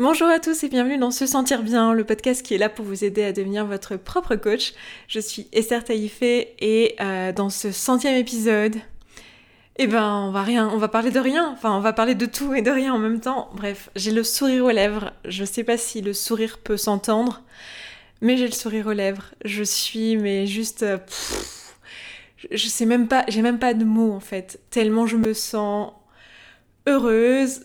Bonjour à tous et bienvenue dans Se Sentir Bien, le podcast qui est là pour vous aider à devenir votre propre coach. Je suis Esther Taïfé et euh, dans ce centième épisode, eh ben on va rien, on va parler de rien, enfin on va parler de tout et de rien en même temps. Bref, j'ai le sourire aux lèvres, je sais pas si le sourire peut s'entendre, mais j'ai le sourire aux lèvres. Je suis mais juste... Euh, je sais même pas, j'ai même pas de mots en fait, tellement je me sens heureuse,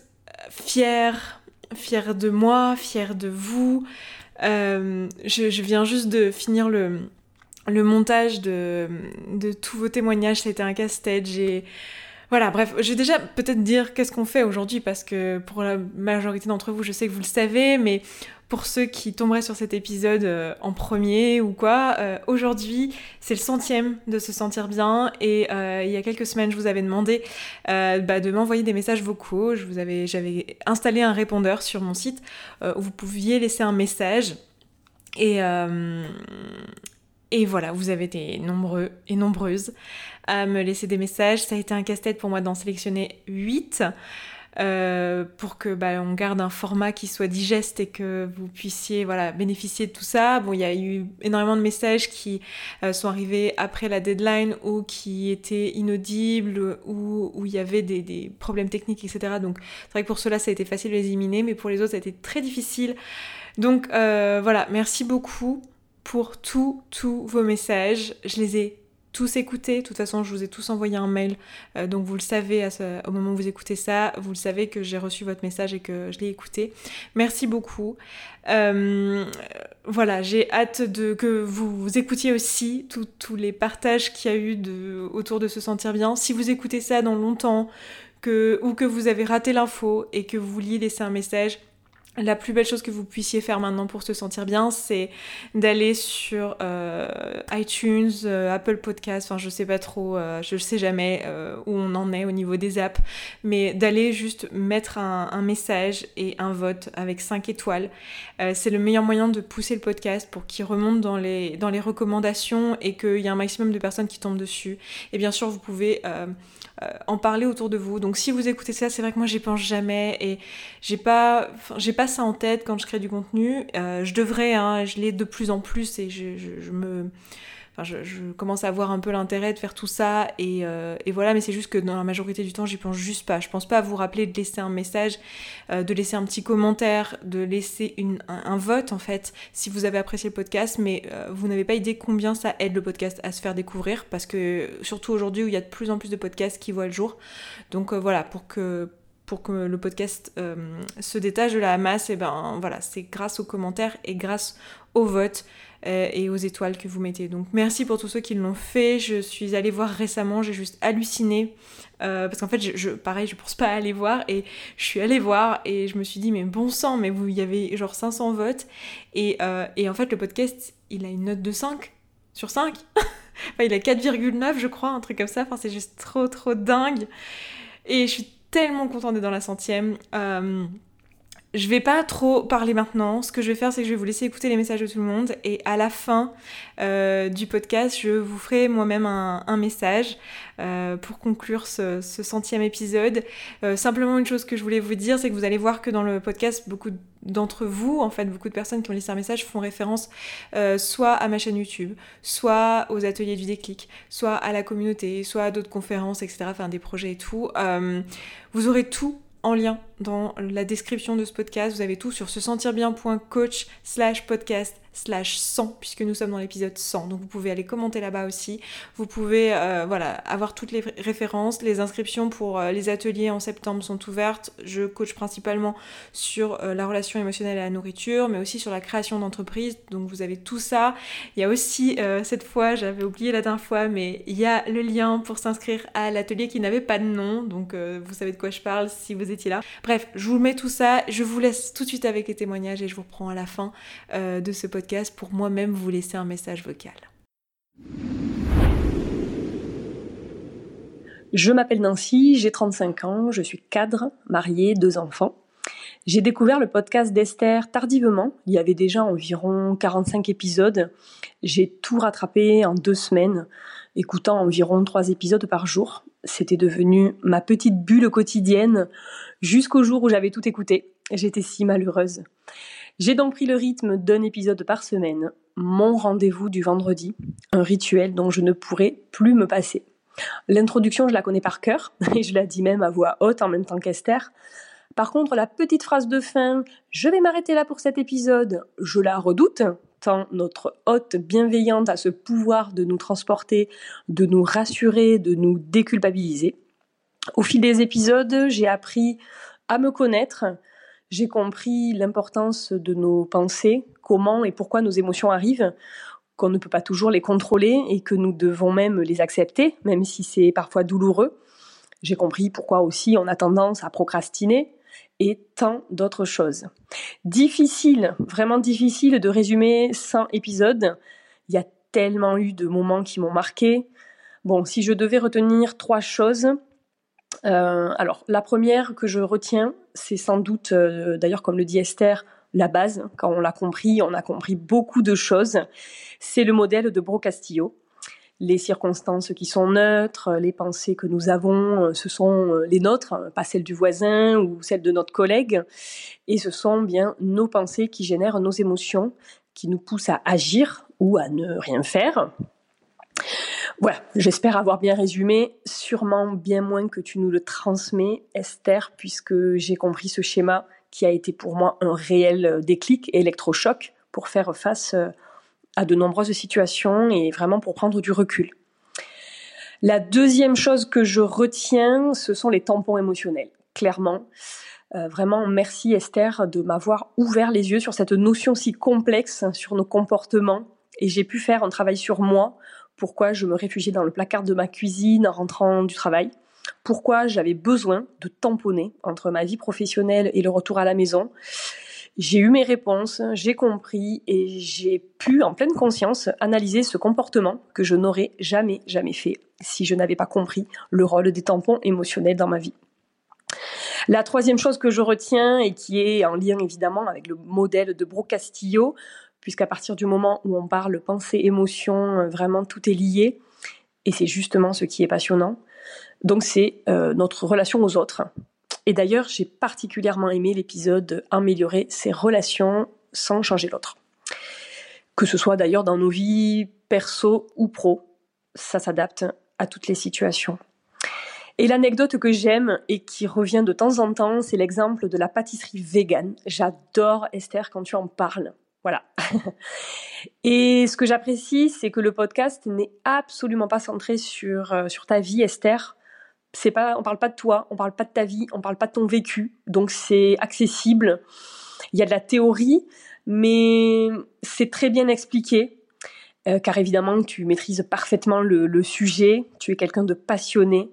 fière, fière de moi, fière de vous. Euh, je, viens juste de finir le, montage de, tous vos témoignages. C'était un casse-tête. J'ai voilà, bref, je vais déjà peut-être dire qu'est-ce qu'on fait aujourd'hui parce que pour la majorité d'entre vous, je sais que vous le savez, mais pour ceux qui tomberaient sur cet épisode euh, en premier ou quoi, euh, aujourd'hui c'est le centième de se sentir bien et euh, il y a quelques semaines je vous avais demandé bah, de m'envoyer des messages vocaux. Je vous avais, j'avais installé un répondeur sur mon site où vous pouviez laisser un message et et voilà, vous avez été nombreux et nombreuses à me laisser des messages. Ça a été un casse-tête pour moi d'en sélectionner 8 euh, pour que bah, on garde un format qui soit digeste et que vous puissiez voilà, bénéficier de tout ça. Bon, il y a eu énormément de messages qui euh, sont arrivés après la deadline ou qui étaient inaudibles ou où il y avait des, des problèmes techniques, etc. Donc c'est vrai que pour cela ça a été facile de les éliminer, mais pour les autres ça a été très difficile. Donc euh, voilà, merci beaucoup pour tous, tous vos messages. Je les ai tous écoutés. De toute façon, je vous ai tous envoyé un mail. Euh, donc vous le savez au moment où vous écoutez ça. Vous le savez que j'ai reçu votre message et que je l'ai écouté. Merci beaucoup. Euh, voilà, j'ai hâte de que vous, écoutiez aussi tous les partages qu'il y a eu autour de se sentir bien. Si vous écoutez ça dans longtemps ou que vous avez raté l'info et que vous vouliez laisser un message, la plus belle chose que vous puissiez faire maintenant pour se sentir bien, c'est d'aller sur euh, iTunes, euh, Apple Podcast, enfin je sais pas trop, euh, je sais jamais où on en est au niveau des apps, mais d'aller juste mettre un, message et un vote avec 5 étoiles. c'est le meilleur moyen de pousser le podcast pour qu'il remonte dans les, recommandations et qu'il y ait un maximum de personnes qui tombent dessus. Et bien sûr, vous pouvez euh, en parler autour de vous. Donc si vous écoutez ça, c'est vrai que moi j'y pense jamais et j'ai pas, j'ai pas ça en tête quand je crée du contenu. Euh, je devrais, hein, je l'ai de plus en plus et je me commence à avoir un peu l'intérêt de faire tout ça euh, et, voilà, mais c'est juste que dans la majorité du temps, j'y pense juste pas. Je pense pas à vous rappeler de laisser un message, euh, de laisser un petit commentaire, de laisser un, vote en fait, si vous avez apprécié le podcast, mais vous n'avez pas idée combien ça aide le podcast à se faire découvrir parce que surtout aujourd'hui où il y a de plus en plus de podcasts qui voient le jour. Donc voilà, pour que pour que le podcast se détache de la masse, et ben voilà, c'est grâce aux commentaires et grâce au vote euh, et aux étoiles que vous mettez. Donc merci pour tous ceux qui l'ont fait. Je suis allée voir récemment, j'ai juste halluciné. Euh, parce qu'en fait, je, pareil, je pense pas aller voir et je suis allée voir et je me suis dit, mais bon sang, mais vous, il y avait genre 500 votes et, euh, et en fait, le podcast, il a une note de 5 sur 5. enfin, il a 4,9, je crois, un truc comme ça. Enfin, c'est juste trop, trop dingue. Et je suis tellement contente d'être dans la centième. Je vais pas trop parler maintenant. Ce que je vais faire, c'est que je vais vous laisser écouter les messages de tout le monde et à la fin euh, du podcast, je vous ferai moi-même un, message euh, pour conclure ce, centième épisode. Euh, simplement une chose que je voulais vous dire, c'est que vous allez voir que dans le podcast, beaucoup d'entre vous, en fait, beaucoup de personnes qui ont laissé un message font référence soit à ma chaîne YouTube, soit aux ateliers du déclic, soit à la communauté, soit à d'autres conférences, etc. Enfin, des projets et tout. vous aurez tout en lien dans la description de ce podcast. Vous avez tout sur se sentir bien.coach slash podcast slash 100 puisque nous sommes dans l'épisode 100 donc vous pouvez aller commenter là-bas aussi. Vous pouvez euh, voilà avoir toutes les références. Les inscriptions pour euh, les ateliers en septembre sont ouvertes. Je coach principalement sur euh, la relation émotionnelle à la nourriture mais aussi sur la création d'entreprise donc vous avez tout ça. Il y a aussi cette fois j'avais oublié la dernière fois mais il y a le lien pour s'inscrire à l'atelier qui n'avait pas de nom. Donc vous savez de quoi je parle si vous étiez là bref je vous mets tout ça je vous laisse tout de suite avec les témoignages et je vous reprends à la fin de ce podcast pour moi-même vous laisser un message vocal. Je m'appelle Nancy, j'ai 35 ans, je suis cadre, mariée, deux enfants. J'ai découvert le podcast d'Esther tardivement, il y avait déjà environ 45 épisodes. J'ai tout rattrapé en deux semaines, écoutant environ trois épisodes par jour. C'était devenu ma petite bulle quotidienne jusqu'au jour où j'avais tout écouté. J'étais si malheureuse. J'ai donc pris le rythme d'un épisode par semaine, mon rendez-vous du vendredi, un rituel dont je ne pourrais plus me passer. L'introduction, je la connais par cœur, et je la dis même à voix haute en même temps qu'Esther. Par contre, la petite phrase de fin, je vais m'arrêter là pour cet épisode, je la redoute, notre hôte bienveillante a ce pouvoir de nous transporter, de nous rassurer, de nous déculpabiliser. Au fil des épisodes, j'ai appris à me connaître, j'ai compris l'importance de nos pensées, comment et pourquoi nos émotions arrivent, qu'on ne peut pas toujours les contrôler et que nous devons même les accepter, même si c'est parfois douloureux. J'ai compris pourquoi aussi on a tendance à procrastiner, et tant d'autres choses. Difficile, vraiment difficile de résumer 100 épisodes. Il y a tellement eu de moments qui m'ont marqué. Bon, si je devais retenir trois choses, euh, alors la première que je retiens, c'est sans doute, euh, d'ailleurs comme le dit Esther, la base. Quand on l'a compris, on a compris beaucoup de choses. C'est le modèle de Bro Castillo les circonstances qui sont neutres, les pensées que nous avons, euh, ce sont euh, les nôtres, hein, pas celles du voisin ou celles de notre collègue, et ce sont bien nos pensées qui génèrent nos émotions, qui nous poussent à agir ou à ne rien faire. Voilà, j'espère avoir bien résumé, sûrement bien moins que tu nous le transmets, Esther, puisque j'ai compris ce schéma qui a été pour moi un réel déclic électrochoc pour faire face euh, à de nombreuses situations et vraiment pour prendre du recul. La deuxième chose que je retiens, ce sont les tampons émotionnels. Clairement, euh, vraiment merci Esther de m'avoir ouvert les yeux sur cette notion si complexe sur nos comportements et j'ai pu faire un travail sur moi. Pourquoi je me réfugiais dans le placard de ma cuisine en rentrant du travail Pourquoi j'avais besoin de tamponner entre ma vie professionnelle et le retour à la maison j'ai eu mes réponses, j'ai compris et j'ai pu, en pleine conscience, analyser ce comportement que je n'aurais jamais, jamais fait si je n'avais pas compris le rôle des tampons émotionnels dans ma vie. La troisième chose que je retiens et qui est en lien évidemment avec le modèle de Bro Castillo, puisqu'à partir du moment où on parle pensée, émotion, vraiment tout est lié, et c'est justement ce qui est passionnant. Donc c'est euh, notre relation aux autres. Et d'ailleurs, j'ai particulièrement aimé l'épisode Améliorer ses relations sans changer l'autre. Que ce soit d'ailleurs dans nos vies perso ou pro, ça s'adapte à toutes les situations. Et l'anecdote que j'aime et qui revient de temps en temps, c'est l'exemple de la pâtisserie vegan. J'adore Esther quand tu en parles. Voilà. et ce que j'apprécie, c'est que le podcast n'est absolument pas centré sur, euh, sur ta vie, Esther, c'est pas, on parle pas de toi, on parle pas de ta vie, on parle pas de ton vécu, donc c'est accessible. Il y a de la théorie, mais c'est très bien expliqué, euh, car évidemment tu maîtrises parfaitement le, sujet, tu es quelqu'un de passionné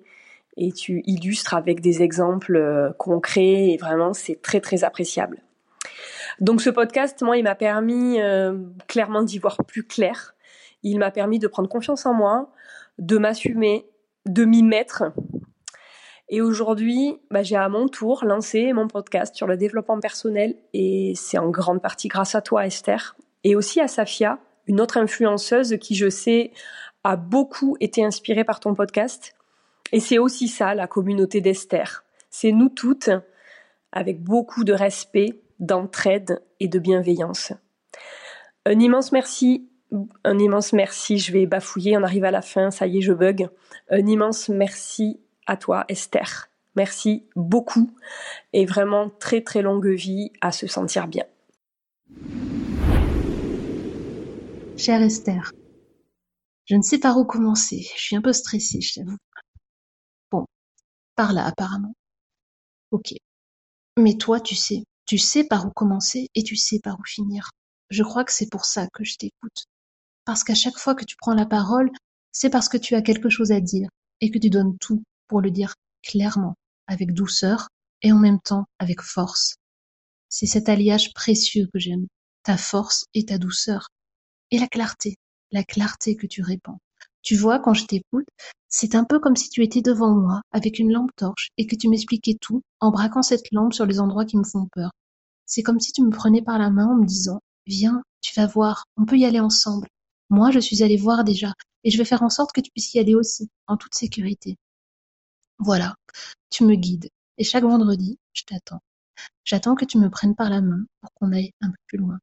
et tu illustres avec des exemples euh, concrets et vraiment c'est très très appréciable. Donc ce podcast, moi, il m'a permis euh, clairement d'y voir plus clair. Il m'a permis de prendre confiance en moi, de m'assumer, de m'y mettre et aujourd'hui, bah, j'ai à mon tour lancé mon podcast sur le développement personnel et c'est en grande partie grâce à toi, Esther, et aussi à Safia, une autre influenceuse qui, je sais, a beaucoup été inspirée par ton podcast. Et c'est aussi ça, la communauté d'Esther. C'est nous toutes, avec beaucoup de respect, d'entraide et de bienveillance. Un immense merci, un immense merci, je vais bafouiller, on arrive à la fin, ça y est, je bug. Un immense merci à toi, Esther. Merci beaucoup et vraiment très très longue vie à se sentir bien. Chère Esther, je ne sais par où commencer. Je suis un peu stressée, je t'avoue. Bon, par là apparemment. Ok. Mais toi, tu sais, tu sais par où commencer et tu sais par où finir. Je crois que c'est pour ça que je t'écoute. Parce qu'à chaque fois que tu prends la parole, c'est parce que tu as quelque chose à dire et que tu donnes tout pour le dire clairement, avec douceur et en même temps avec force. C'est cet alliage précieux que j'aime, ta force et ta douceur. Et la clarté, la clarté que tu répands. Tu vois, quand je t'écoute, c'est un peu comme si tu étais devant moi avec une lampe torche et que tu m'expliquais tout en braquant cette lampe sur les endroits qui me font peur. C'est comme si tu me prenais par la main en me disant Viens, tu vas voir, on peut y aller ensemble. Moi, je suis allée voir déjà, et je vais faire en sorte que tu puisses y aller aussi, en toute sécurité. Voilà, tu me guides. Et chaque vendredi, je t'attends. J'attends que tu me prennes par la main pour qu'on aille un peu plus loin.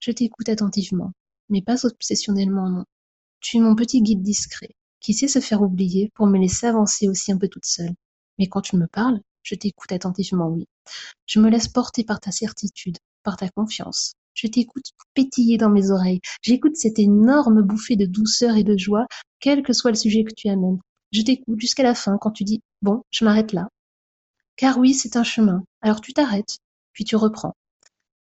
Je t'écoute attentivement, mais pas obsessionnellement non. Tu es mon petit guide discret, qui sait se faire oublier pour me laisser avancer aussi un peu toute seule. Mais quand tu me parles, je t'écoute attentivement, oui. Je me laisse porter par ta certitude, par ta confiance. Je t'écoute pétiller dans mes oreilles. J'écoute cette énorme bouffée de douceur et de joie, quel que soit le sujet que tu amènes. Je t'écoute jusqu'à la fin quand tu dis Bon, je m'arrête là. Car oui, c'est un chemin. Alors tu t'arrêtes, puis tu reprends.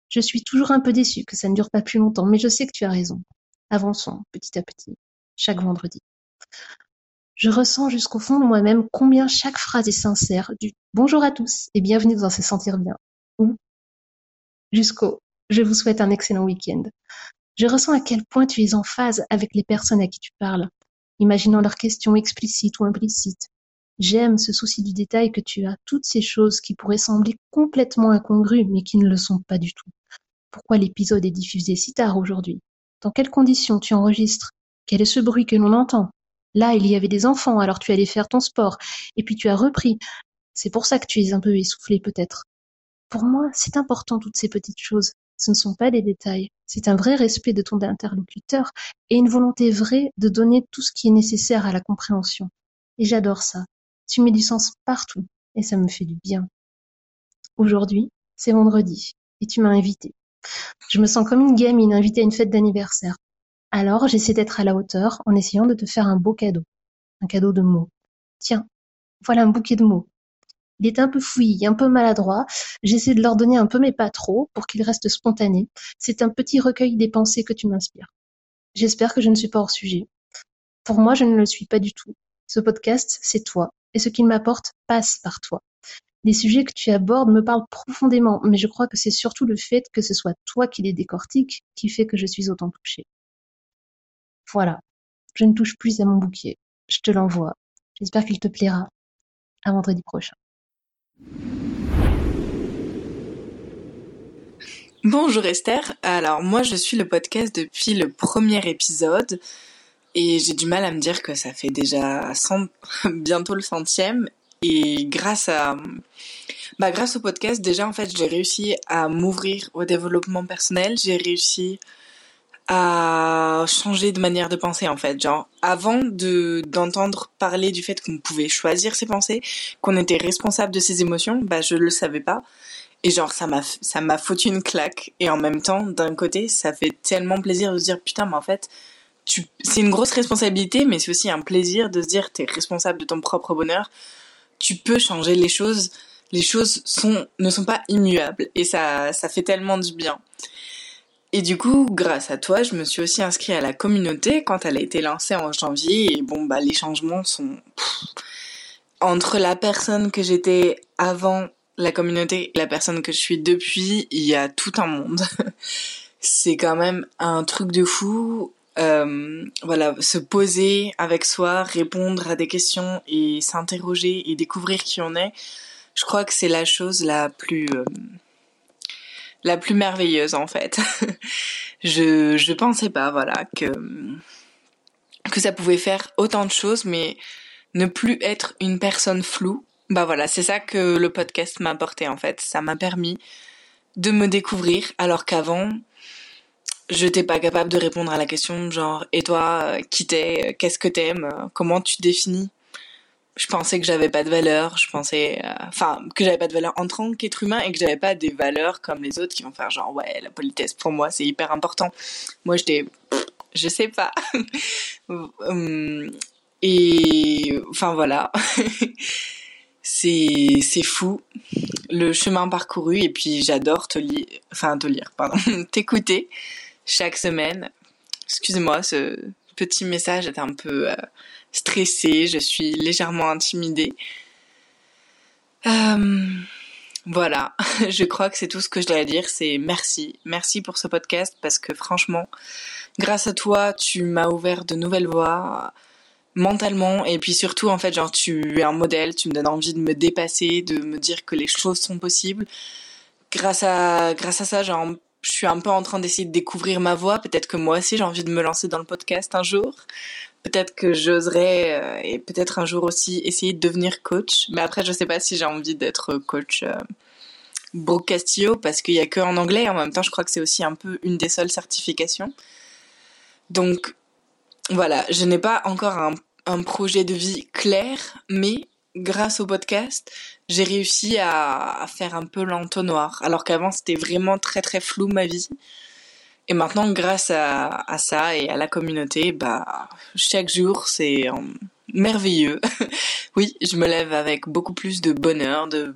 Je suis toujours un peu déçue que ça ne dure pas plus longtemps, mais je sais que tu as raison. Avançons petit à petit, chaque vendredi. Je ressens jusqu'au fond de moi-même combien chaque phrase est sincère, du bonjour à tous et bienvenue dans Se sentir bien, ou jusqu'au je vous souhaite un excellent week-end. Je ressens à quel point tu es en phase avec les personnes à qui tu parles, imaginant leurs questions explicites ou implicites. J'aime ce souci du détail que tu as, toutes ces choses qui pourraient sembler complètement incongrues, mais qui ne le sont pas du tout. Pourquoi l'épisode est diffusé si tard aujourd'hui? Dans quelles conditions tu enregistres? Quel est ce bruit que l'on entend? Là, il y avait des enfants, alors tu allais faire ton sport, et puis tu as repris. C'est pour ça que tu es un peu essoufflé peut-être. Pour moi, c'est important toutes ces petites choses. Ce ne sont pas des détails. C'est un vrai respect de ton interlocuteur et une volonté vraie de donner tout ce qui est nécessaire à la compréhension. Et j'adore ça. Tu mets du sens partout et ça me fait du bien. Aujourd'hui, c'est vendredi et tu m'as invité. Je me sens comme une gamine invitée à une fête d'anniversaire. Alors j'essaie d'être à la hauteur en essayant de te faire un beau cadeau. Un cadeau de mots. Tiens, voilà un bouquet de mots. Il est un peu fouillis, un peu maladroit. J'essaie de leur donner un peu mais pas trop pour qu'ils restent spontanés. C'est un petit recueil des pensées que tu m'inspires. J'espère que je ne suis pas hors sujet. Pour moi, je ne le suis pas du tout. Ce podcast, c'est toi, et ce qu'il m'apporte passe par toi. Les sujets que tu abordes me parlent profondément, mais je crois que c'est surtout le fait que ce soit toi qui les décortique qui fait que je suis autant touchée. Voilà, je ne touche plus à mon bouquet. Je te l'envoie. J'espère qu'il te plaira. À vendredi prochain. Bonjour Esther. Alors moi je suis le podcast depuis le premier épisode et j'ai du mal à me dire que ça fait déjà bientôt le centième et grâce à bah grâce au podcast déjà en fait j'ai réussi à m'ouvrir au développement personnel, j'ai réussi à changer de manière de penser en fait. Genre avant de d'entendre parler du fait qu'on pouvait choisir ses pensées, qu'on était responsable de ses émotions, bah je le savais pas. Et genre ça m'a ça m'a foutu une claque et en même temps d'un côté ça fait tellement plaisir de se dire putain mais en fait c'est une grosse responsabilité mais c'est aussi un plaisir de se dire t'es responsable de ton propre bonheur. Tu peux changer les choses, les choses ne sont pas immuables et ça ça fait tellement du bien. Et du coup, grâce à toi, je me suis aussi inscrite à la communauté quand elle a été lancée en janvier. Et bon, bah, les changements sont entre la personne que j'étais avant la communauté et la personne que je suis depuis, il y a tout un monde. C'est quand même un truc de fou. Euh, voilà, se poser avec soi, répondre à des questions et s'interroger et découvrir qui on est. Je crois que c'est la chose la plus euh, la plus merveilleuse en fait. je je pensais pas voilà que que ça pouvait faire autant de choses mais ne plus être une personne floue. Bah voilà, c'est ça que le podcast m'a apporté en fait, ça m'a permis de me découvrir alors qu'avant je n'étais pas capable de répondre à la question genre et toi qui t'es qu'est-ce que t'aimes comment tu définis? Je pensais que j'avais pas de valeur, je pensais, euh, enfin, que j'avais pas de valeur en tant qu'être humain et que j'avais pas des valeurs comme les autres qui vont faire genre, ouais, la politesse pour moi c'est hyper important. Moi j'étais, je sais pas. Hum, et, enfin voilà. c'est, c'est fou le chemin parcouru et puis j'adore te lire, enfin te lire, pardon, t'écouter chaque semaine. Excusez-moi, ce petit message est un peu euh, stressée, je suis légèrement intimidée. Euh, voilà, je crois que c'est tout ce que je dois dire, c'est merci. Merci pour ce podcast parce que franchement, grâce à toi, tu m'as ouvert de nouvelles voies mentalement et puis surtout en fait genre tu es un modèle, tu me donnes envie de me dépasser, de me dire que les choses sont possibles. Grâce à grâce à ça, genre je suis un peu en train d'essayer de découvrir ma voix, peut-être que moi aussi j'ai envie de me lancer dans le podcast un jour peut-être que j'oserais et peut-être un jour aussi essayer de devenir coach. Mais après, je sais pas si j'ai envie d'être coach broadcastio parce qu'il y a que en anglais. En même temps, je crois que c'est aussi un peu une des seules certifications. Donc voilà, je n'ai pas encore un projet de vie clair, mais grâce au podcast, j'ai réussi à, faire un peu l'entonnoir. Alors qu'avant, c'était vraiment très très flou ma vie. Et maintenant, grâce à, ça et à la communauté, bah, chaque jour, c'est euh, merveilleux. oui, je me lève avec beaucoup plus de bonheur, de,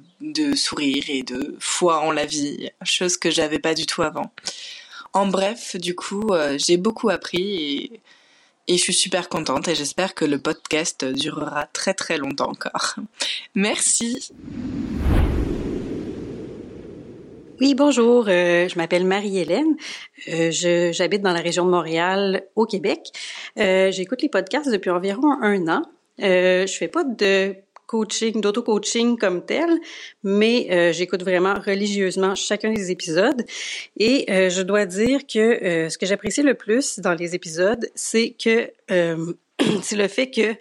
sourire et de foi en la vie, chose que j'avais pas du tout avant. En bref, du coup, euh, j'ai beaucoup appris et je suis super contente et j'espère que le podcast durera très très longtemps encore. Merci. Oui, bonjour. Euh, je m'appelle Marie-Hélène. Euh, J'habite dans la région de Montréal, au Québec. Euh, J'écoute les podcasts depuis environ un an. Je fais pas de coaching, d'auto-coaching comme tel, mais euh, j'écoute vraiment religieusement chacun des épisodes. Et euh, je dois dire que euh, ce que j'apprécie le plus dans les épisodes, c'est que c'est le fait que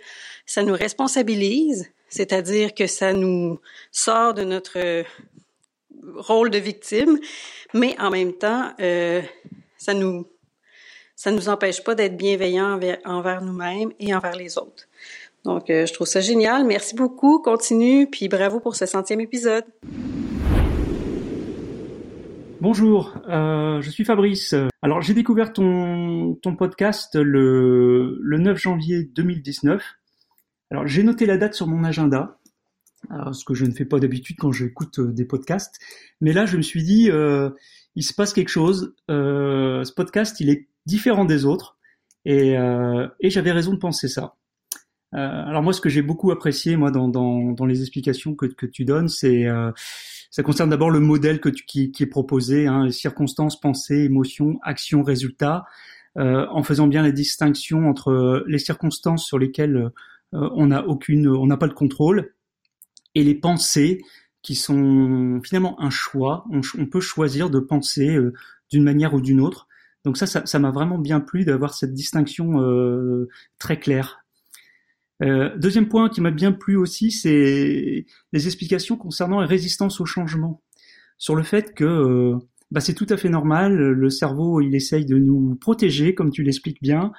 ça nous responsabilise, c'est-à-dire que ça nous sort de notre rôle de victime, mais en même temps, ça nous ça nous empêche pas d'être bienveillants envers nous-mêmes et envers les autres. Donc, euh, je trouve ça génial. Merci beaucoup. Continue. Puis bravo pour ce centième épisode. Bonjour, euh, je suis Fabrice. Alors, j'ai découvert ton, ton podcast le, le 9 janvier 2019. Alors, j'ai noté la date sur mon agenda, ce que je ne fais pas d'habitude quand j'écoute euh, des podcasts. Mais là, je me suis dit, euh, il se passe quelque chose. Euh, ce podcast, il est différent des autres. Et, euh, et j'avais raison de penser ça. Euh, alors moi, ce que j'ai beaucoup apprécié moi dans, dans, dans les explications que, que tu donnes, c'est euh, ça concerne d'abord le modèle que tu, qui, qui est proposé, hein, circonstances, pensées, émotions, actions, résultats, euh, en faisant bien la distinction entre les circonstances sur lesquelles euh, on n'a aucune, on n'a pas le contrôle, et les pensées qui sont finalement un choix. On, on peut choisir de penser euh, d'une manière ou d'une autre. Donc ça, ça m'a vraiment bien plu d'avoir cette distinction euh, très claire. Euh, deuxième point qui m'a bien plu aussi, c'est les explications concernant la résistance au changement. Sur le fait que euh, bah, c'est tout à fait normal, le cerveau il essaye de nous protéger, comme tu l'expliques bien,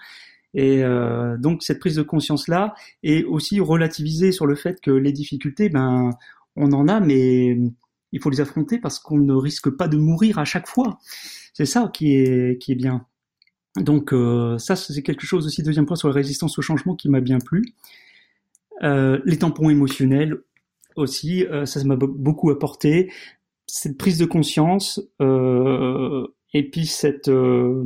et euh, donc cette prise de conscience là est aussi relativisée sur le fait que les difficultés, ben on en a, mais il faut les affronter parce qu'on ne risque pas de mourir à chaque fois. C'est ça qui est qui est bien. Donc euh, ça, c'est quelque chose aussi, deuxième point sur la résistance au changement qui m'a bien plu. Euh, les tampons émotionnels aussi, euh, ça m'a beaucoup apporté. Cette prise de conscience euh, et puis cette euh,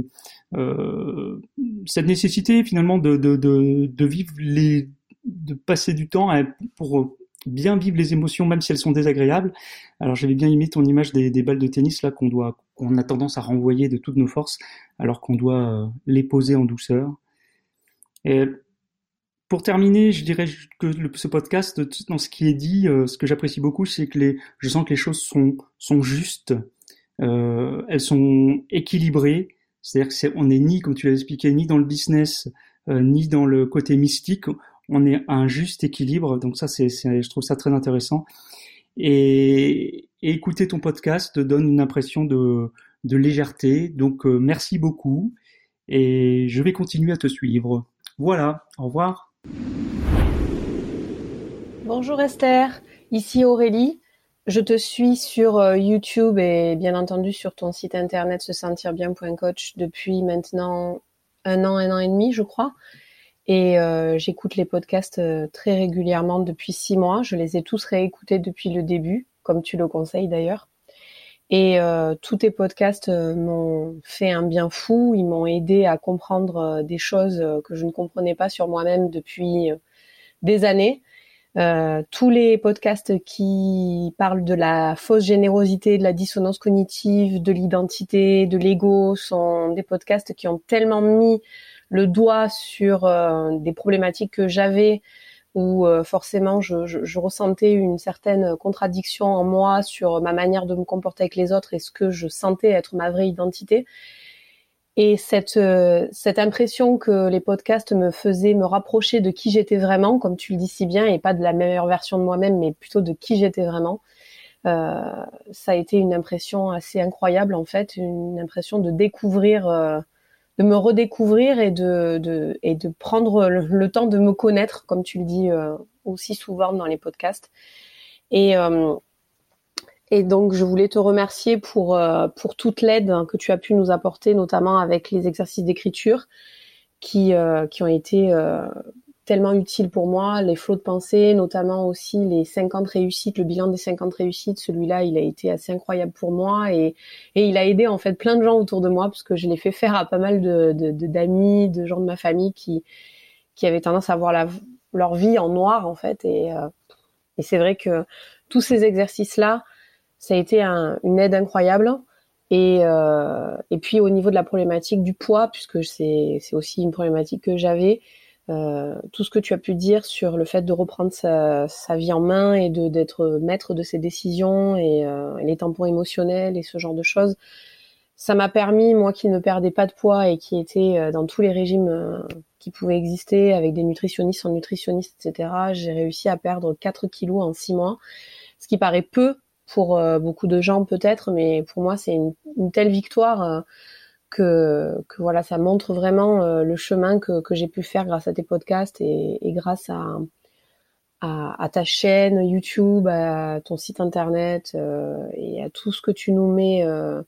cette nécessité finalement de, de, de, de, vivre les de passer du temps pour bien vivre les émotions même si elles sont désagréables. Alors j'avais bien aimé ton image des, des balles de tennis là qu'on doit qu'on a tendance à renvoyer de toutes nos forces alors qu'on doit euh, les poser en douceur. Et pour terminer, je dirais que le, ce podcast, dans ce qui est dit, euh, ce que j'apprécie beaucoup, c'est que les, je sens que les choses sont, justes, euh, elles sont équilibrées, c'est-à-dire que c'est, on n'est ni, comme tu l'as expliqué, ni dans le business, ni dans le côté mystique, on est à un juste équilibre, donc ça, c'est, je trouve ça très intéressant. Et, écouter ton podcast te donne une impression de, de légèreté. Donc euh, merci beaucoup et je vais continuer à te suivre. Voilà, au revoir. Bonjour Esther, ici Aurélie. Je te suis sur euh, YouTube et bien entendu sur ton site internet se sentir bien.coach depuis maintenant un an, un an et demi, je crois. Et euh, j'écoute les podcasts euh, très régulièrement depuis six mois. Je les ai tous réécoutés depuis le début, comme tu le conseilles d'ailleurs. Et euh, tous tes podcasts euh, m'ont fait un bien fou, ils m'ont aidé à comprendre euh, des choses euh, que je ne comprenais pas sur moi-même depuis des années. tous les podcasts qui parlent de la fausse générosité, de la dissonance cognitive, de l'identité, de l'ego sont des podcasts qui ont tellement mis le doigt sur des problématiques que j'avais où euh, forcément je, je, je, ressentais une certaine contradiction en moi sur ma manière de me comporter avec les autres et ce que je sentais être ma vraie identité. et cette cette impression que les podcasts me faisaient me rapprocher de qui j'étais vraiment, comme tu le dis si bien, et pas de la meilleure version de moi-même, mais plutôt de qui j'étais vraiment. Euh, ça a été une impression assez incroyable en fait, une impression de découvrir, euh, de me redécouvrir et de, prendre le, temps de me connaître, comme tu le dis euh, aussi souvent dans les podcasts. Et et donc, je voulais te remercier pour, pour toute l'aide que tu as pu nous apporter, notamment avec les exercices d'écriture qui ont été tellement utile pour moi, les flots de pensée, notamment aussi les 50 réussites, le bilan des 50 réussites, celui-là, il a été assez incroyable pour moi et, et il a aidé en fait plein de gens autour de moi parce que je l'ai fait faire à pas mal d'amis, de, gens de ma famille qui, qui avaient tendance à voir leur vie en noir en fait et, euh, et c'est vrai que tous ces exercices-là, ça a été une aide incroyable. Et, euh, et puis au niveau de la problématique du poids, puisque c'est aussi une problématique que j'avais, euh, tout ce que tu as pu dire sur le fait de reprendre sa, vie en main et de d'être maître de ses décisions et, euh, les tampons émotionnels et ce genre de choses, ça m'a permis, moi qui ne perdais pas de poids et qui était euh, dans tous les régimes qui pouvaient exister avec des nutritionnistes, sans nutritionnistes, etc., j'ai réussi à perdre 4 kilos en 6 mois, ce qui paraît peu pour beaucoup de gens peut-être, mais pour moi c'est une, une, telle victoire que, que voilà, ça montre vraiment euh, le chemin que, que j'ai pu faire grâce à tes podcasts et, et grâce à, à, à, ta chaîne YouTube, à ton site internet euh, et à tout ce que tu nous mets euh,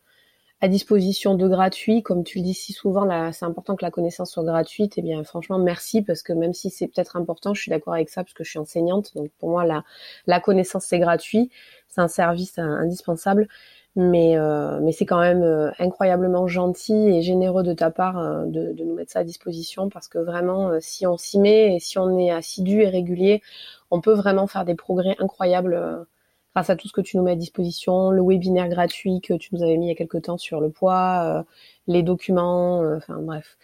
à disposition de gratuit. Comme tu le dis si souvent, c'est important que la connaissance soit gratuite. Et eh bien, franchement, merci parce que même si c'est peut-être important, je suis d'accord avec ça parce que je suis enseignante. Donc pour moi, la, la connaissance c'est gratuit, c'est un service indispensable mais euh, mais c'est quand même euh, incroyablement gentil et généreux de ta part euh, de, de, nous mettre ça à disposition parce que vraiment si on s'y met et si on est assidu et régulier on peut vraiment faire des progrès incroyables grâce à tout ce que tu nous mets à disposition le webinaire gratuit que tu nous avais mis il y a quelque temps sur le poids les documents enfin bref.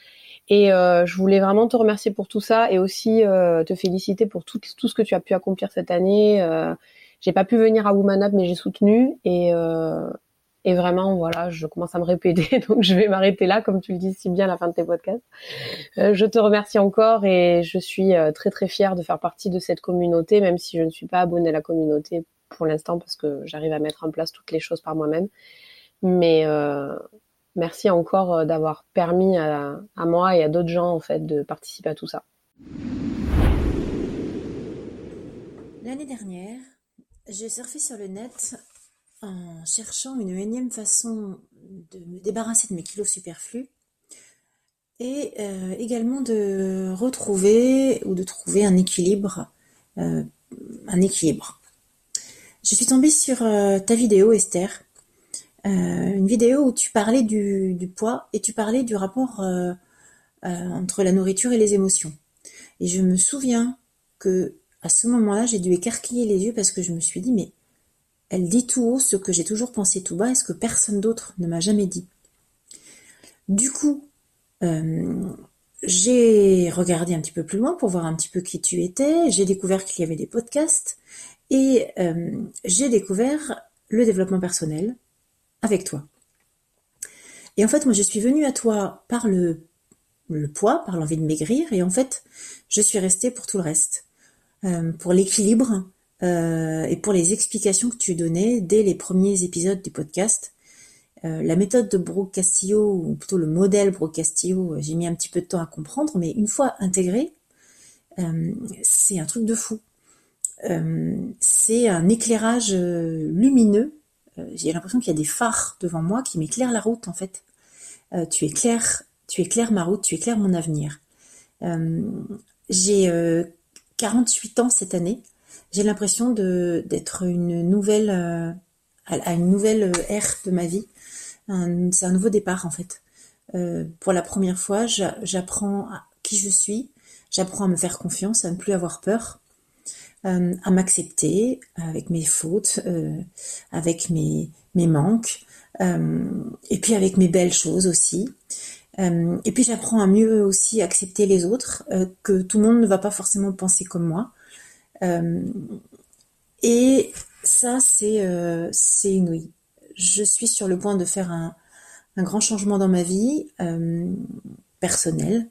Et je voulais vraiment te remercier pour tout ça et aussi te féliciter pour tout, tout ce que tu as pu accomplir cette année j'ai pas pu venir à Woman Up, mais j'ai soutenu et euh, et vraiment voilà, je commence à me répéter, donc je vais m'arrêter là, comme tu le dis si bien à la fin de tes podcasts. Euh, je te remercie encore et je suis euh, très très fière de faire partie de cette communauté, même si je ne suis pas abonnée à la communauté pour l'instant parce que j'arrive à mettre en place toutes les choses par moi-même. Mais merci encore d'avoir permis à, à moi et à d'autres gens en fait de participer à tout ça. L'année dernière, j'ai surfé sur le net en cherchant une énième façon de me débarrasser de mes kilos superflus et euh, également de retrouver ou de trouver un équilibre. Euh, un équilibre. Je suis tombée sur euh, ta vidéo, Esther. une vidéo où tu parlais du, du, poids et tu parlais du rapport entre la nourriture et les émotions. Et je me souviens que à ce moment-là, j'ai dû écarquiller les yeux parce que je me suis dit, mais elle dit tout haut ce que j'ai toujours pensé tout bas et ce que personne d'autre ne m'a jamais dit. Du coup, euh, j'ai regardé un petit peu plus loin pour voir un petit peu qui tu étais. J'ai découvert qu'il y avait des podcasts et euh, j'ai découvert le développement personnel avec toi. Et en fait, moi, je suis venue à toi par le, le poids, par l'envie de maigrir, et en fait, je suis restée pour tout le reste. Euh, pour l'équilibre euh, et pour les explications que tu donnais dès les premiers épisodes du podcast. Euh, la méthode de Brooke Castillo, ou plutôt le modèle Brooke Castillo, j'ai mis un petit peu de temps à comprendre, mais une fois intégré, c'est un truc de fou. c'est un éclairage lumineux. j'ai l'impression qu'il y a des phares devant moi qui m'éclairent la route en fait. tu éclaires, tu éclaires ma route, tu éclaires mon avenir. j'ai 48 ans cette année. J'ai l'impression de d'être une nouvelle euh, à une nouvelle euh, ère de ma vie. C'est un nouveau départ en fait. Euh, pour la première fois, j'apprends qui je suis, j'apprends à me faire confiance, à ne plus avoir peur, à m'accepter avec mes fautes, avec mes, mes manques, et puis avec mes belles choses aussi. Euh, et puis j'apprends à mieux aussi accepter les autres, euh, que tout le monde ne va pas forcément penser comme moi. Euh, et ça, c'est inouï. Je suis sur le point de faire un, grand changement dans ma vie personnelle.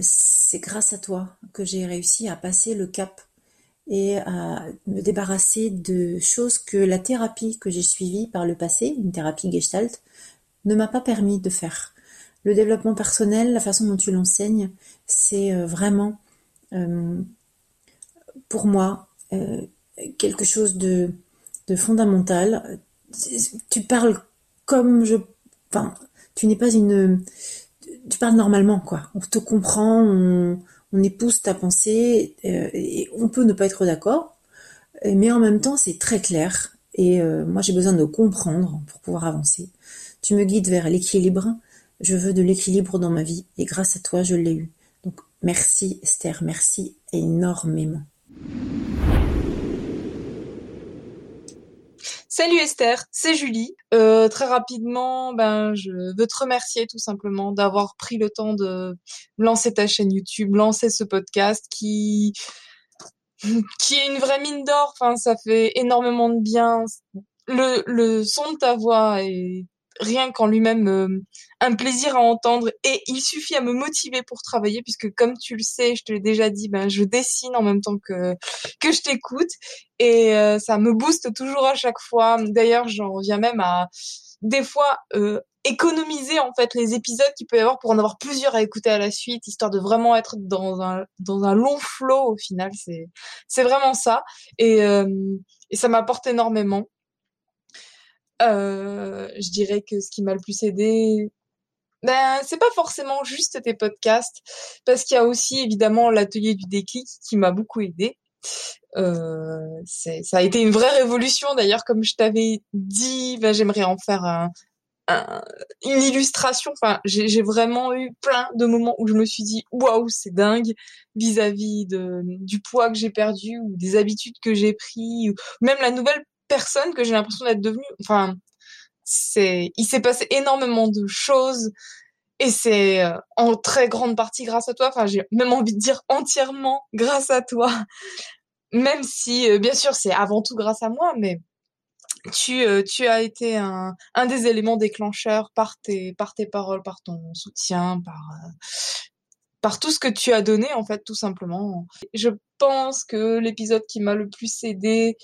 C'est grâce à toi que j'ai réussi à passer le cap et à me débarrasser de choses que la thérapie que j'ai suivie par le passé, une thérapie gestalt, ne m'a pas permis de faire. Le développement personnel, la façon dont tu l'enseignes, c'est euh, vraiment euh, pour moi quelque chose de, fondamental. Tu parles comme je... Enfin, tu n'es pas une tu parles normalement, quoi. On te comprend, on, épouse ta pensée, euh, on peut ne pas être d'accord, mais en même temps, c'est très clair. Et euh, moi, j'ai besoin de comprendre pour pouvoir avancer. Tu me guides vers l'équilibre. Je veux de l'équilibre dans ma vie, et grâce à toi, je l'ai eu. Donc, merci Esther, merci énormément. Salut Esther, c'est Julie. Euh, très rapidement, ben je veux te remercier tout simplement d'avoir pris le temps de lancer ta chaîne YouTube, lancer ce podcast qui qui est une vraie mine d'or. Enfin, ça fait énormément de bien. Le son de ta voix est rien qu'en lui-même euh, un plaisir à entendre et il suffit à me motiver pour travailler puisque comme tu le sais, je te l'ai déjà dit, ben je dessine en même temps que que je t'écoute et euh, ça me booste toujours à chaque fois. D'ailleurs, j'en viens même à des fois euh, économiser en fait les épisodes qu'il peut y avoir pour en avoir plusieurs à écouter à la suite histoire de vraiment être dans un dans un long flow au final c'est c'est vraiment ça et et ça m'apporte énormément euh, je dirais que ce qui m'a le plus aidé, ben c'est pas forcément juste tes podcasts, parce qu'il y a aussi évidemment l'atelier du déclic qui m'a beaucoup aidé. Euh, ça a été une vraie révolution d'ailleurs, comme je t'avais dit, ben, j'aimerais en faire un, une illustration. Enfin, j'ai vraiment eu plein de moments où je me suis dit waouh, c'est dingue vis-à-vis du poids que j'ai perdu ou des habitudes que j'ai pris, ou même la nouvelle personne que j'ai l'impression d'être devenue. Il s'est passé énormément de choses et c'est euh, en très grande partie grâce à toi. Enfin, j'ai même envie de dire entièrement grâce à toi. Même si, euh, bien sûr, c'est avant tout grâce à moi, mais tu, euh, as été un, des éléments déclencheurs par tes, par tes paroles, par ton soutien, par, par tout ce que tu as donné, en fait, tout simplement. Je pense que l'épisode qui m'a le plus aidé,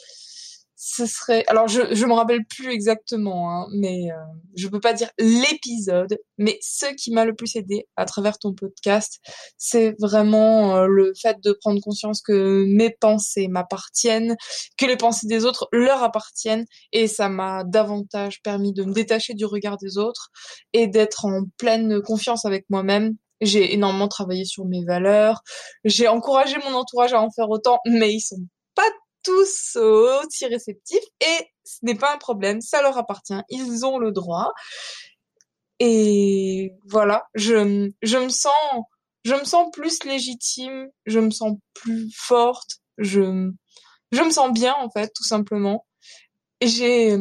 ce serait alors je je me rappelle plus exactement hein, mais euh, je peux pas dire l'épisode mais ce qui m'a le plus aidé à travers ton podcast c'est vraiment euh, le fait de prendre conscience que mes pensées m'appartiennent que les pensées des autres leur appartiennent et ça m'a davantage permis de me détacher du regard des autres et d'être en pleine confiance avec moi-même. J'ai énormément travaillé sur mes valeurs j'ai encouragé mon entourage à en faire autant mais ils sont tous aussi réceptifs et ce n'est pas un problème, ça leur appartient, ils ont le droit. Et voilà, je, je me sens, je me sens plus légitime, je me sens plus forte, je, je me sens bien en fait, tout simplement. J'ai,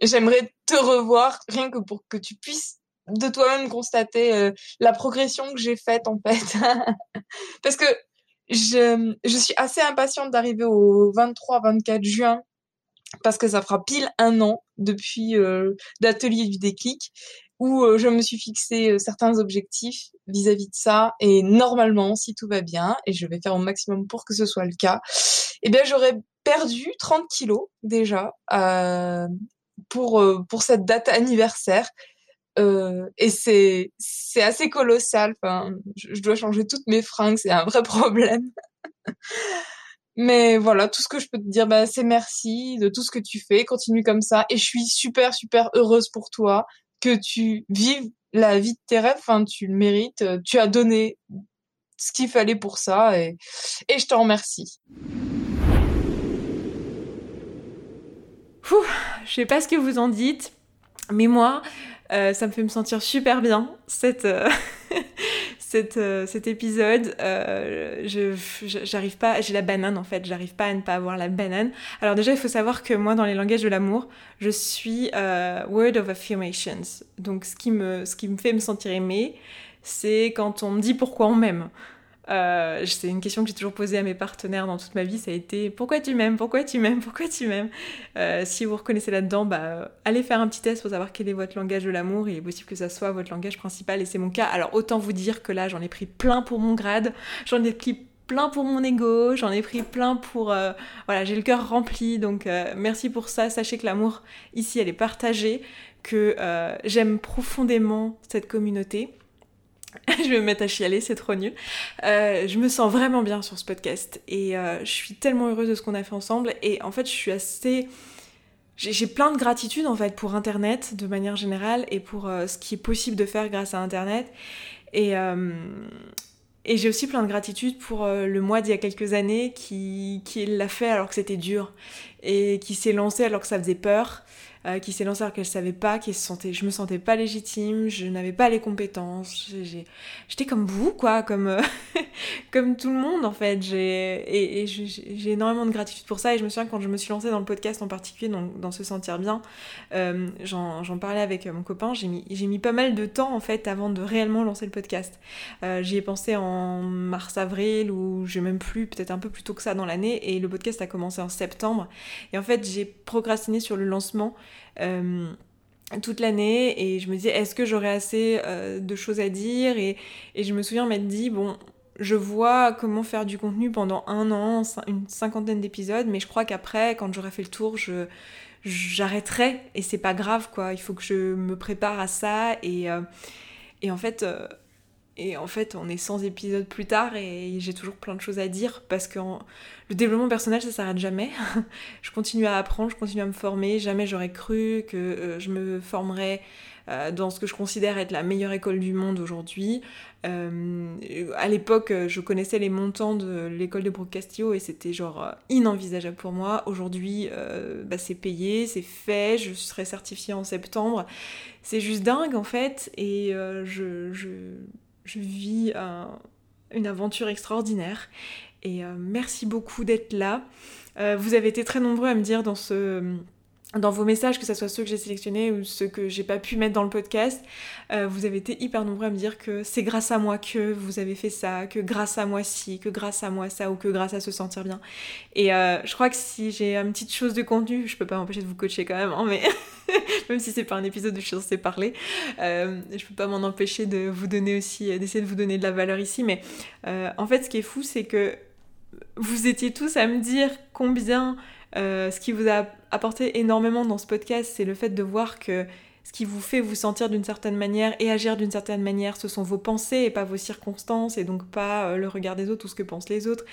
j'aimerais te revoir rien que pour que tu puisses de toi-même constater euh, la progression que j'ai faite en fait. Parce que je, suis assez impatiente d'arriver au 23-24 juin parce que ça fera pile un an depuis euh, l'atelier du déclic où euh, je me suis fixé euh, certains objectifs vis-à-vis de ça et normalement si tout va bien et je vais faire au maximum pour que ce soit le cas eh bien j'aurais perdu 30 kilos déjà euh, pour pour cette date anniversaire euh, et c'est c'est assez colossal. Enfin, je, dois changer toutes mes fringues, c'est un vrai problème. Mais voilà, tout ce que je peux te dire, bah, c'est merci de tout ce que tu fais. Continue comme ça. Et je suis super super heureuse pour toi que tu vives la vie de tes rêves. Enfin, tu le mérites. Tu as donné ce qu'il fallait pour ça et et je te remercie. je sais pas ce que vous en dites, mais moi, euh, ça me fait me sentir super bien, cette, euh, cette, euh, cet épisode. je j'arrive pas, j'ai la banane en fait, j'arrive pas à ne pas avoir la banane. Alors déjà, il faut savoir que moi, dans les langages de l'amour, je suis word of affirmations. Donc ce qui me, ce qui me fait me sentir aimée, c'est quand on me dit pourquoi on m'aime. Euh, c'est une question que j'ai toujours posée à mes partenaires dans toute ma vie, ça a été pourquoi tu m'aimes, pourquoi tu m'aimes, pourquoi tu m'aimes? Euh, si vous reconnaissez là-dedans, bah, allez faire un petit test pour savoir quel est votre langage de l'amour. Il est possible que ça soit votre langage principal et c'est mon cas. Alors autant vous dire que là, j'en ai pris plein pour mon grade, j'en ai pris plein pour mon ego, j'en ai pris plein pour... Euh, voilà, j'ai le cœur rempli, donc merci pour ça. Sachez que l'amour, ici, elle est partagée, que j'aime profondément cette communauté je vais me mettre à chialer, c'est trop nul. Euh, je me sens vraiment bien sur ce podcast et euh, je suis tellement heureuse de ce qu'on a fait ensemble et en fait je suis assez... J'ai plein de gratitude en fait pour Internet de manière générale et pour euh, ce qui est possible de faire grâce à Internet. Et, et j'ai aussi plein de gratitude pour le mois d'il y a quelques années qui, qui l'a fait alors que c'était dur et qui s'est lancé alors que ça faisait peur euh, qui s'est lancée alors qu'elle savait pas, qui se sentait, je me sentais pas légitime, je n'avais pas les compétences, j'étais comme vous quoi, comme euh, comme tout le monde en fait. J'ai et, j'ai énormément de gratitude pour ça et je me souviens quand je me suis lancée dans le podcast en particulier, donc dans se sentir bien, euh, j'en parlais avec mon copain, j'ai mis mis pas mal de temps en fait avant de réellement lancer le podcast. J'y ai pensé en mars avril ou j'ai même plus, peut-être un peu plus tôt que ça dans l'année et le podcast a commencé en septembre et en fait j'ai procrastiné sur le lancement euh, toute l'année et je me disais est-ce que j'aurais assez euh, de choses à dire et, je me souviens m'être dit bon je vois comment faire du contenu pendant un an, une cinquantaine d'épisodes, mais je crois qu'après, quand j'aurai fait le tour, je j'arrêterai et c'est pas grave quoi. Il faut que je me prépare à ça et, euh, et en fait et en fait, on est 100 épisodes plus tard et j'ai toujours plein de choses à dire parce que le développement personnel, ça s'arrête jamais. je continue à apprendre, je continue à me former. Jamais j'aurais cru que euh, je me formerais euh, dans ce que je considère être la meilleure école du monde aujourd'hui. Euh, à l'époque, je connaissais les montants de l'école de Brooke Castillo et c'était genre inenvisageable pour moi. Aujourd'hui, bah, c'est payé, c'est fait, je serai certifiée en septembre. C'est juste dingue en fait et je je vis une aventure extraordinaire. Et euh, merci beaucoup d'être là. Euh, vous avez été très nombreux à me dire dans ce dans vos messages, que ce soit ceux que j'ai sélectionnés ou ceux que j'ai pas pu mettre dans le podcast, euh, vous avez été hyper nombreux à me dire que c'est grâce à moi que vous avez fait ça, que grâce à moi ci, que grâce à moi ça, ou que grâce à se sentir bien. Et euh, je crois que si j'ai une petite chose de contenu, je peux pas m'empêcher de vous coacher quand même, hein, mais même si c'est pas un épisode je suis censée parler, euh, je peux pas m'en empêcher de vous donner aussi, d'essayer de vous donner de la valeur ici. Mais en fait, ce qui est fou, c'est que vous étiez tous à me dire combien euh, ce qui vous a apporté énormément dans ce podcast, c'est le fait de voir que ce qui vous fait vous sentir d'une certaine manière et agir d'une certaine manière, ce sont vos pensées et pas vos circonstances et donc pas euh, le regard des autres ou ce que pensent les autres,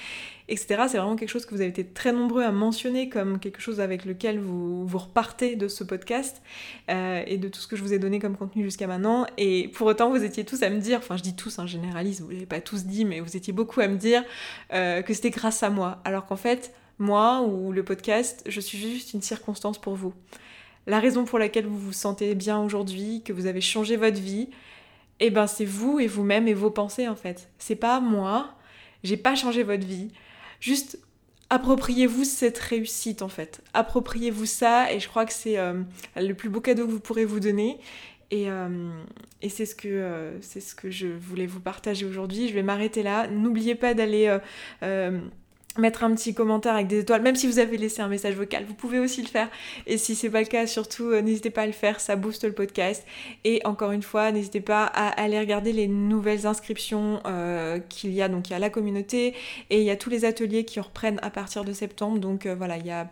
etc. C'est vraiment quelque chose que vous avez été très nombreux à mentionner comme quelque chose avec lequel vous, repartez de ce podcast euh, et de tout ce que je vous ai donné comme contenu jusqu'à maintenant. Et pour autant, vous étiez tous à me dire, enfin je dis tous, un hein, généraliste, vous l'avez pas tous dit, mais vous étiez beaucoup à me dire que c'était grâce à moi. Alors qu'en fait, moi ou le podcast, je suis juste une circonstance pour vous. La raison pour laquelle vous vous sentez bien aujourd'hui, que vous avez changé votre vie, eh ben c'est vous et vous-même et vos pensées en fait. C'est pas moi, j'ai pas changé votre vie. Juste appropriez-vous cette réussite en fait. Appropriez-vous ça et je crois que c'est euh, le plus beau cadeau que vous pourrez vous donner. Et, euh, c'est ce, euh, c'est ce que je voulais vous partager aujourd'hui. Je vais m'arrêter là. N'oubliez pas d'aller mettre un petit commentaire avec des étoiles, même si vous avez laissé un message vocal, vous pouvez aussi le faire. Et si c'est pas le cas, surtout euh, n'hésitez pas à le faire, ça booste le podcast. Et encore une fois, n'hésitez pas à aller regarder les nouvelles inscriptions euh, qu'il y a. Donc il y a la communauté et il y a tous les ateliers qui reprennent à partir de septembre. Donc euh, voilà, il y a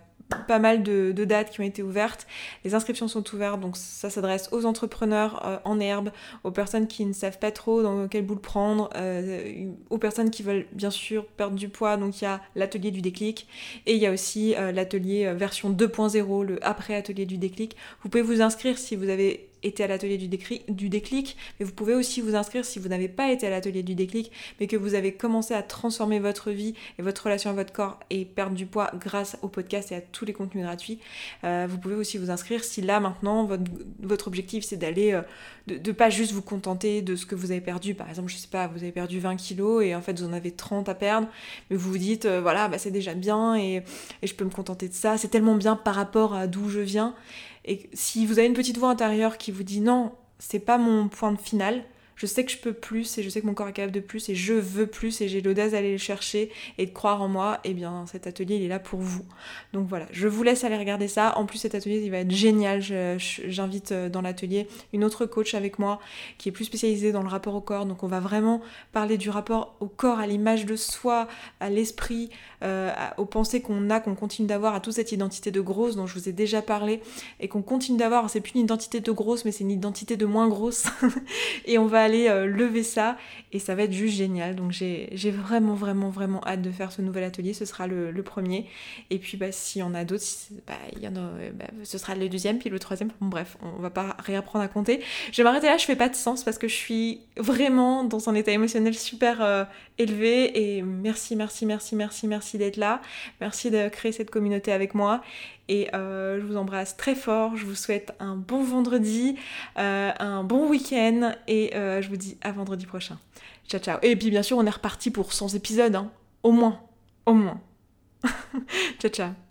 pas mal de, dates qui ont été ouvertes. Les inscriptions sont ouvertes, donc ça s'adresse aux entrepreneurs euh, en herbe, aux personnes qui ne savent pas trop dans quel bout le prendre, euh, aux personnes qui veulent bien sûr perdre du poids. Donc il y a l'atelier du déclic et il y a aussi euh, l'atelier version 2.0, le après atelier du déclic. Vous pouvez vous inscrire si vous avez été à l'atelier du, du, déclic, mais vous pouvez aussi vous inscrire si vous n'avez pas été à l'atelier du déclic, mais que vous avez commencé à transformer votre vie et votre relation à votre corps et perdre du poids grâce au podcast et à tous les contenus gratuits. Euh, vous pouvez aussi vous inscrire si là maintenant votre, votre objectif c'est d'aller, euh, de, de, pas juste vous contenter de ce que vous avez perdu. Par exemple, je sais pas, vous avez perdu 20 kilos et en fait vous en avez 30 à perdre, mais vous vous dites euh, voilà, bah, c'est déjà bien et, et je peux me contenter de ça, c'est tellement bien par rapport à d'où je viens. Et si vous avez une petite voix intérieure qui vous dit non, c'est pas mon point final, je sais que je peux plus et je sais que mon corps est capable de plus et je veux plus et j'ai l'audace d'aller le chercher et de croire en moi, et eh bien cet atelier il est là pour vous. Donc voilà, je vous laisse aller regarder ça. En plus cet atelier il va être génial. J'invite euh, dans l'atelier une autre coach avec moi qui est plus spécialisée dans le rapport au corps. Donc on va vraiment parler du rapport au corps, à l'image de soi, à l'esprit, euh, aux pensées qu'on a, qu'on continue d'avoir, à toute cette identité de grosse dont je vous ai déjà parlé et qu'on continue d'avoir. C'est plus une identité de grosse, mais c'est une identité de moins grosse. et on va aller euh, lever ça et ça va être juste génial. Donc j'ai vraiment, vraiment, vraiment hâte de faire ce nouvel atelier. Ce sera le, premier. Et puis bah, s'il y en a d'autres, bah, y en a, bah, ce sera le deuxième, puis le troisième. Bref, on va pas réapprendre à compter. Je vais m'arrêter là, je fais pas de sens parce que je suis vraiment dans un état émotionnel super euh, élevé. Et merci, merci, merci, merci, merci d'être là. Merci de créer cette communauté avec moi. Et euh, je vous embrasse très fort. Je vous souhaite un bon vendredi, euh, un bon week-end. Et je vous dis à vendredi prochain. Ciao, ciao. Et puis bien sûr, on est reparti pour 100 épisodes. Hein. Au moins. Au moins. ciao, ciao.